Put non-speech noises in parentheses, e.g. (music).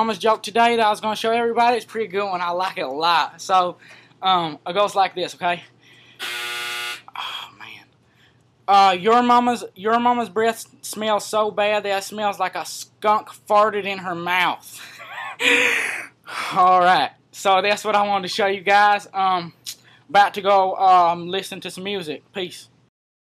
Mama's joke today that I was going to show everybody. It's pretty good one. I like it a lot. So, um, it goes like this, okay? Oh, man. Uh, your mama's your mama's breath smells so bad that it smells like a skunk farted in her mouth. (laughs) All right. So that's what I wanted to show you guys. Um, about to go um, listen to some music. Peace.